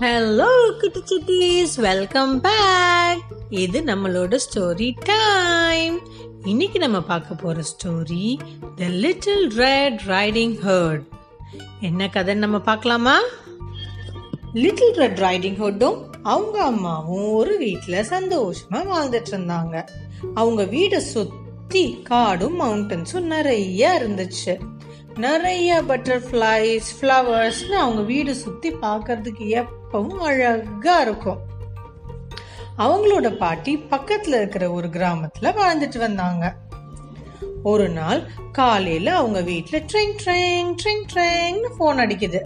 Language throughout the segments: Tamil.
ஹலோ குட்டி சிட்டிஸ் வெல்கம் பேக் இது நம்மளோட ஸ்டோரி டைம் இன்னைக்கு நம்ம பார்க்க போற story the little red riding hood என்ன கதைன்னு நம்ம பார்க்கலாமா? லிட்டில் ரெட் ரைடிங் ஹர்டும் அவங்க அம்மாவும் ஒரு வீட்டில் சந்தோஷமா வாழ்ந்துட்டு இருந்தாங்க. அவங்க வீடை சுத்தி காடும் மவுண்டன்ஸும் நிறைய இருந்துச்சு. நிறைய பட்டர்ஃப்ளைஸ் ஃப்ளவர்ஸ்னு அவங்க வீடு சுற்றி பார்க்கறதுக்கு எப்பவும் அழகாக இருக்கும். அவங்களோட பாட்டி பக்கத்தில் இருக்கிற ஒரு கிராமத்தில் வாழ்ந்துட்டு வந்தாங்க. ஒரு நாள் காலையில் அவங்க வீட்டில் ட்ரெயின் ட்ரெயின் ட்ரெயின் ட்ரெயின்னு ஃபோன் அடிக்குது.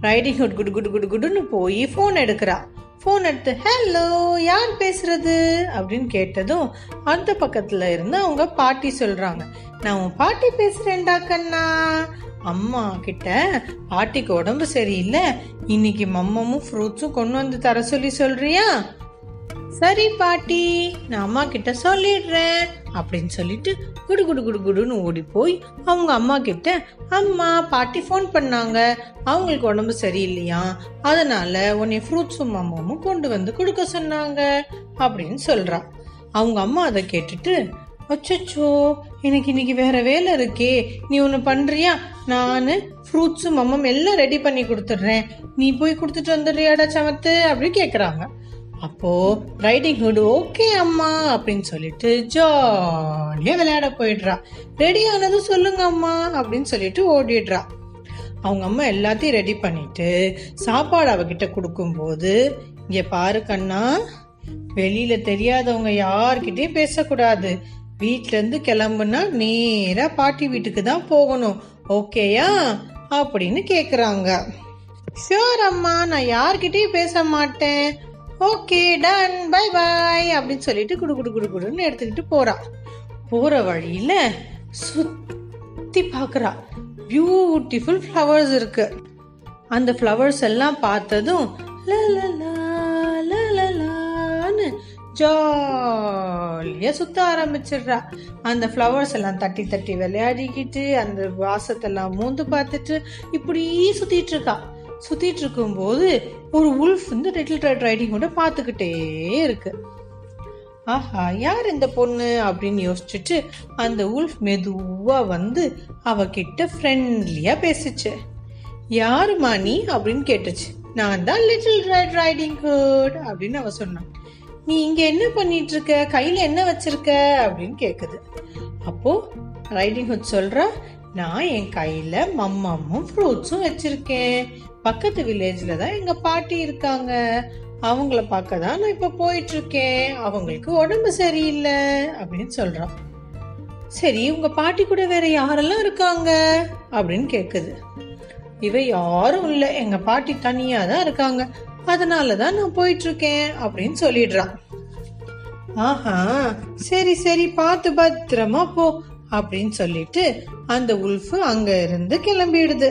ரைடிங் ஹுட் குடு குடு குடு குடுன்னு போய் ஃபோன் எடுக்கிறா. ஃபோன் எடுத்து ஹலோ யார் பேசுறது? அப்படின்னு கேட்டதும் அந்த பக்கத்துல இருந்து அவங்க பாட்டி சொல்றாங்க. நான் உன் பாட்டி பேசுறேன்டா கண்ணா. அம்மா கிட்ட பாட்டிக்கு உடம்பு சரியில்லை. இன்னைக்கு மம்மமும் ஃப்ரூட்ஸும் கொண்டு வந்து தர சொல்லி சொல்றியா? சரி பாட்டி நான் அம்மா கிட்ட சொல்லிடுறேன் அப்படின்னு சொல்லிட்டு குடு குடு குடு குடுன்னு ஓடி போய் அவங்க அம்மா கிட்ட அம்மா பாட்டி ஃபோன் பண்ணாங்க. அவங்களுக்கு உடம்பு சரியில்லையா? அதனால உன்னை ஃப்ரூட்ஸும் அம்மாவும் கொண்டு வந்து கொடுக்க சொன்னாங்க அப்படின்னு சொல்றா. அவங்க அம்மா அதை கேட்டுட்டு அச்சோ எனக்கு இன்னைக்கு வேற வேலை இருக்கே. நீ ஒன்று பண்ணுறியா நான் ஃப்ரூட்ஸும் மம்மம் எல்லாம் ரெடி பண்ணி கொடுத்துட்றேன். நீ போய் கொடுத்துட்டு வந்துடுறியாடா சமத்து? அப்படின்னு கேட்குறாங்க அப்போ ரைடிங் ஹுட் ஓகே அம்மா அப்படின்னு சொல்லிட்டு ஜாலியாக விளையாட போயிடுறா. ரெடி ஆனதும் சொல்லுங்க அம்மா அப்படின்னு சொல்லிட்டு ஓடிடுறா. அவங்க அம்மா எல்லாத்தையும் ரெடி பண்ணிட்டு சாப்பாடு அவகிட்ட கொடுக்கும்போது இங்கே பாரு கண்ணா வெளியில தெரியாதவங்க யார்கிட்டயும் பேசக்கூடாது. வீட்டிலேருந்து கிளம்புனா நேராக பாட்டி வீட்டுக்கு தான் போகணும். ஓகேயா? அப்படின்னு கேட்குறாங்க ஷியோர் அம்மா நான் யார்கிட்டயும் பேச மாட்டேன். ஓகே டன் பை பை அப்படின்னு சொல்லிட்டு குடு குடு குடு குடுன்னு எடுத்துக்கிட்டு போறா. போற வழியில சுத்தி பார்க்குறா பியூட்டிஃபுல் ஃப்ளவர்ஸ் இருக்கு. அந்த ஃப்ளவர்ஸ் எல்லாம் பார்த்ததும் ஜாலியாக லா சுத்த ஆரம்பிச்சிடுறா. அந்த ஃப்ளவர்ஸ் எல்லாம் தட்டி தட்டி விளையாடிக்கிட்டு அந்த வாசத்தெல்லாம் மூந்து பார்த்துட்டு இப்படி சுத்திட்டு இருக்கா. சுத்திட்டு இருக்கும்போது ஒரு உல்ஃப் வந்து லிட்டில் ரெட் ரைடிங் கூட பார்த்துக்கிட்டே இருக்கு. ஆஹா யார் இந்த பொண்ணு? அப்படின்னு யோசிச்சுட்டு அந்த உல்ஃப் மெதுவா வந்து அவகிட்ட ஃப்ரெண்ட்லியா பேசுச்சு. யாருமா நீ? அப்படின்னு கேட்டுச்சு. நான் தான் லிட்டில் ரெட் ரைடிங் ஹுட் அப்படின்னு அவ சொன்னான் நீ இங்க என்ன பண்ணிட்டு இருக்க? கையில என்ன வச்சிருக்க? அப்படின்னு கேக்குது. அப்போ ரைடிங் ஹுட் சொல்றா நான் என் கையில மம்மமும் ஃப்ரூட்ஸும் வச்சிருக்கேன். பக்கத்து வில்லேஜ்ல தான் எங்க பாட்டி இருக்காங்க. அவங்கள பார்க்க தான் நான் இப்ப போயிட்டு இருக்கேன் அவங்களுக்கு உடம்பு சரியில்லை அப்படின்னு சொல்றான். சரி உங்க பாட்டி கூட வேற யாரெல்லாம் இருக்காங்க? அப்படின்னு கேக்குது. இவ யாரும் இல்லை. எங்க பாட்டி தனியா தான் இருக்காங்க. அதனால தான் நான் போயிட்டு இருக்கேன் அப்படின்னு சொல்லிடுறான் ஆஹா சரி சரி பார்த்து பத்திரமா போ. அப்படின்னு சொல்லிட்டு அந்த உல்ஃபு அங்க இருந்து கிளம்பிடுது.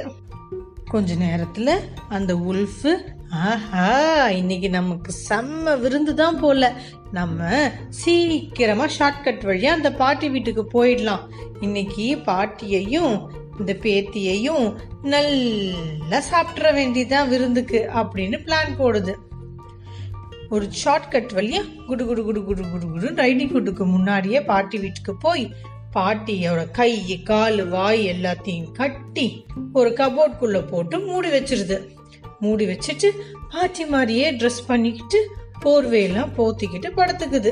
கொஞ்ச நேரத்துல அந்த உல்ஃபு ஆஹா இன்னைக்கு நமக்கு செம்ம விருந்து தான் போல. நம்ம சீக்கிரமா ஷார்ட்கட் வழியா அந்த பாட்டி வீட்டுக்கு போயிடலாம். இன்னைக்கு பாட்டியையும் இந்த பேத்தியையும் நல்லா சாப்பிட்ற வேண்டியதான் விருந்துக்கு அப்படின்னு பிளான் போடுது. ஒரு ஷார்ட்கட் வழியா குடு குடு குடு குடு குடு குடு ரைடிங் குடுக்கு முன்னாடியே பாட்டி வீட்டுக்கு போய் பாட்டியோட கை கால் வாய் எல்லாத்தையும் கட்டி ஒரு கபோர்ட்குள்ள போட்டு மூடி வச்சிருது. மூடி வச்சுட்டு பாட்டி மாதிரியே ட்ரெஸ் பண்ணிக்கிட்டு போர்வையெல்லாம் போத்திக்கிட்டு படுத்துக்குது.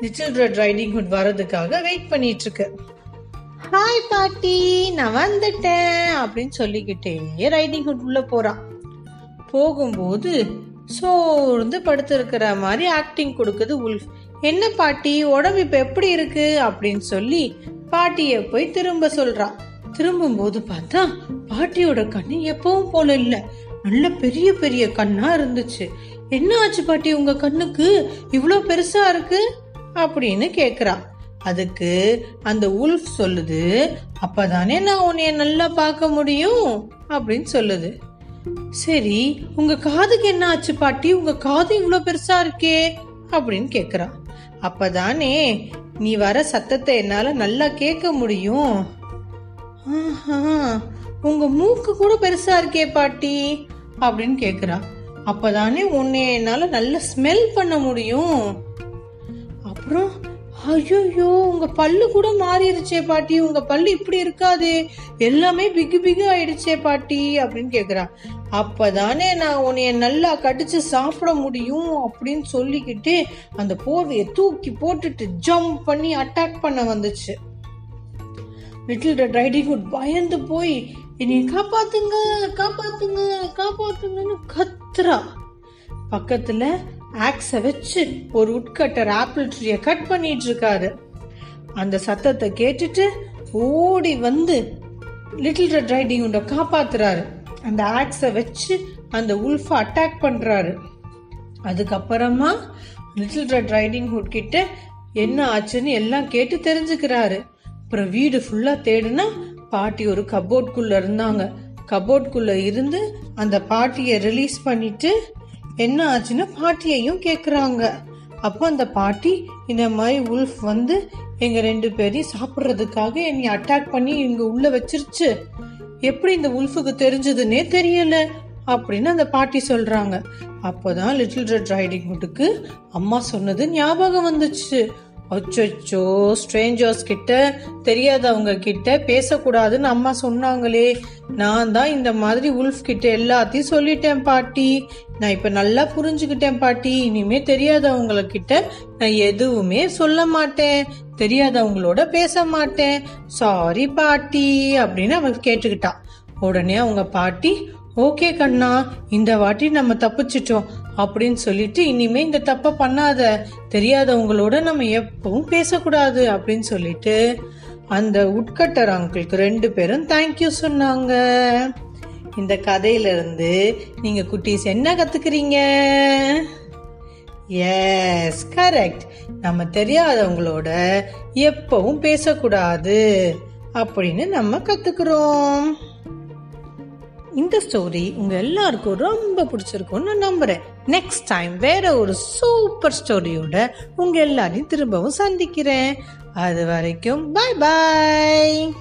லிட்டில் ரெட் ரைடிங் ஹுட் வர்றதுக்காக வெயிட் பண்ணிட்டு இருக்கு ஹாய் பாட்டி நான் வந்துட்டேன் அப்படின்னு சொல்லிக்கிட்டே ரைடிங் ஹுட் உள்ள போறான் போகும்போது சோர்ந்து படுத்திருக்கிற மாதிரி ஆக்டிங் கொடுக்குது உல்ஃப். என்ன பாட்டி உடம்பு இப்ப எப்படி இருக்கு? அப்படின்னு சொல்லி பாட்டிய போய் திரும்ப சொல்றான் திரும்பும் போது பார்த்தா பாட்டியோட கண்ணு எப்பவும் போல இல்ல. நல்ல பெரிய பெரிய கண்ணா இருந்துச்சு. என்ன ஆச்சு பாட்டி உங்க கண்ணுக்கு? இவ்வளோ பெருசா இருக்கு? அப்படின்னு கேக்குறா. அதுக்கு அந்த உல்ஃப் சொல்லுது அப்பதானே நான் உன்னைய நல்லா பார்க்க முடியும்? அப்படின்னு சொல்லுது. சரி உங்க காதுக்கு என்ன ஆச்சு பாட்டி? உங்க காது இவ்வளோ பெருசா இருக்கே? அப்படின்னு கேக்குறான் அப்பதானே நீ வர சத்தத்தை என்னால நல்லா கேட்க முடியும். உங்க மூக்கு கூட பெருசா இருக்கே பாட்டி அப்படின்னு கேக்குறா. அப்பதானே உன்னை என்னால நல்ல ஸ்மெல் பண்ண முடியும். அப்புறம் ஐயோ உங்க பல்லு கூட மாறிடுச்சே பாட்டி உங்க பல்லு இப்படி இருக்காதே எல்லாமே பிகு பிகு ஆயிடுச்சே பாட்டி அப்படின்னு கேக்குறா. அப்பதானே நான் உன்னைய நல்லா கடிச்சு சாப்பிட முடியும் அப்படின்னு சொல்லிக்கிட்டு அந்த போர்வையை தூக்கி போட்டுட்டு ஜம்ப் பண்ணி அட்டாக் பண்ண வந்துச்சு. லிட்டில் ரெட் ரைடிங் ஹுட் பயந்து போய் என்னைய காப்பாத்துங்க காப்பாத்துங்க காப்பாத்துங்கன்னு கத்துறா. பக்கத்துல ஆக்ஸ வச்சு ஒரு உட்கட்டர் ஆப்பிள் ட்ரீய கட் பண்ணிட்டு இருக்காரு. அந்த சத்தத்தை கேட்டுட்டு ஓடி வந்து லிட்டில் ரெட் ரைடிங் ஹுட்டை காப்பாத்துறாரு. அந்த ஆட்ஸை வச்சு அந்த உல்ஃபை அட்டாக் பண்ணுறாரு அதுக்கப்புறமா லிட்டில் ரெட் ரைடிங் ஹுட் கிட்ட என்ன ஆச்சுன்னு எல்லாம் கேட்டு தெரிஞ்சுக்கிறாரு. அப்புறம் வீடு ஃபுல்லாக தேடுனா பாட்டி ஒரு கபோர்ட்குள்ள இருந்தாங்க. கபோர்ட்குள்ள இருந்து அந்த பாட்டியை ரிலீஸ் பண்ணிட்டு என்ன ஆச்சுன்னு பாட்டியையும் கேட்குறாங்க அப்போ அந்த பாட்டி இந்த மாதிரி உல்ஃப் வந்து எங்கள் ரெண்டு பேரையும் சாப்பிட்றதுக்காக என்னை அட்டாக் பண்ணி இங்கே உள்ளே வச்சிருச்சு. எப்படி இந்த உல்ஃபுக்கு தெரிஞ்சதுன்னே தெரியல அப்படின்னு அந்த பாட்டி சொல்றாங்க. அப்போதான் லிட்டில் ரெட் ரைடிங் ஹுட்டுக்கு அம்மா சொன்னது ஞாபகம் வந்துச்சு. அச்சோ ஸ்ட்ரேஞ்சர்ஸ் கிட்ட தெரியாதவங்க கிட்ட பேசக்கூடாதுன்னு அம்மா சொன்னாங்களே. நான் தான் இந்த மாதிரி உல்ஃப் கிட்ட எல்லாத்தையும் சொல்லிட்டேன் பாட்டி. நான் இப்போ நல்லா புரிஞ்சுக்கிட்டேன் பாட்டி. இனிமே தெரியாதவங்கள கிட்ட நான் எதுவுமே சொல்ல மாட்டேன். தெரியாதவங்களோட பேச மாட்டேன். சாரி பாட்டி அப்படின்னு அவன் கேட்டுக்கிட்டான் உடனே அவங்க பாட்டி ஓகே கண்ணா இந்த வாட்டி நம்ம தப்பிச்சிட்டோம். அப்படின்னு சொல்லிட்டு இனிமே இந்த தப்ப பண்ணாத தெரியாதவங்களோட நம்ம எப்பவும் பேசக்கூடாது அப்படின்னு சொல்லிட்டு அந்த உட்கட்டர் அங்கிளுக்கு ரெண்டு பேரும் தேங்க்யூ சொன்னாங்க. இந்த கதையிலிருந்து நீங்கள் நீங்க குட்டீஸ் என்ன கத்துக்கிறீங்க? எஸ் கரெக்ட் நம்ம தெரியாதவங்களோட எப்பவும் பேசக்கூடாது அப்படின்னு நம்ம கத்துக்கிறோம். இந்த ஸ்டோரி உங்க எல்லாருக்கும் ரொம்ப பிடிச்சிருக்கும்னு நான் நம்புறேன். நெக்ஸ்ட் டைம் வேற ஒரு சூப்பர் ஸ்டோரியோட உங்க எல்லாரையும் திரும்பவும் சந்திக்கிறேன். அது வரைக்கும் பாய் பாய்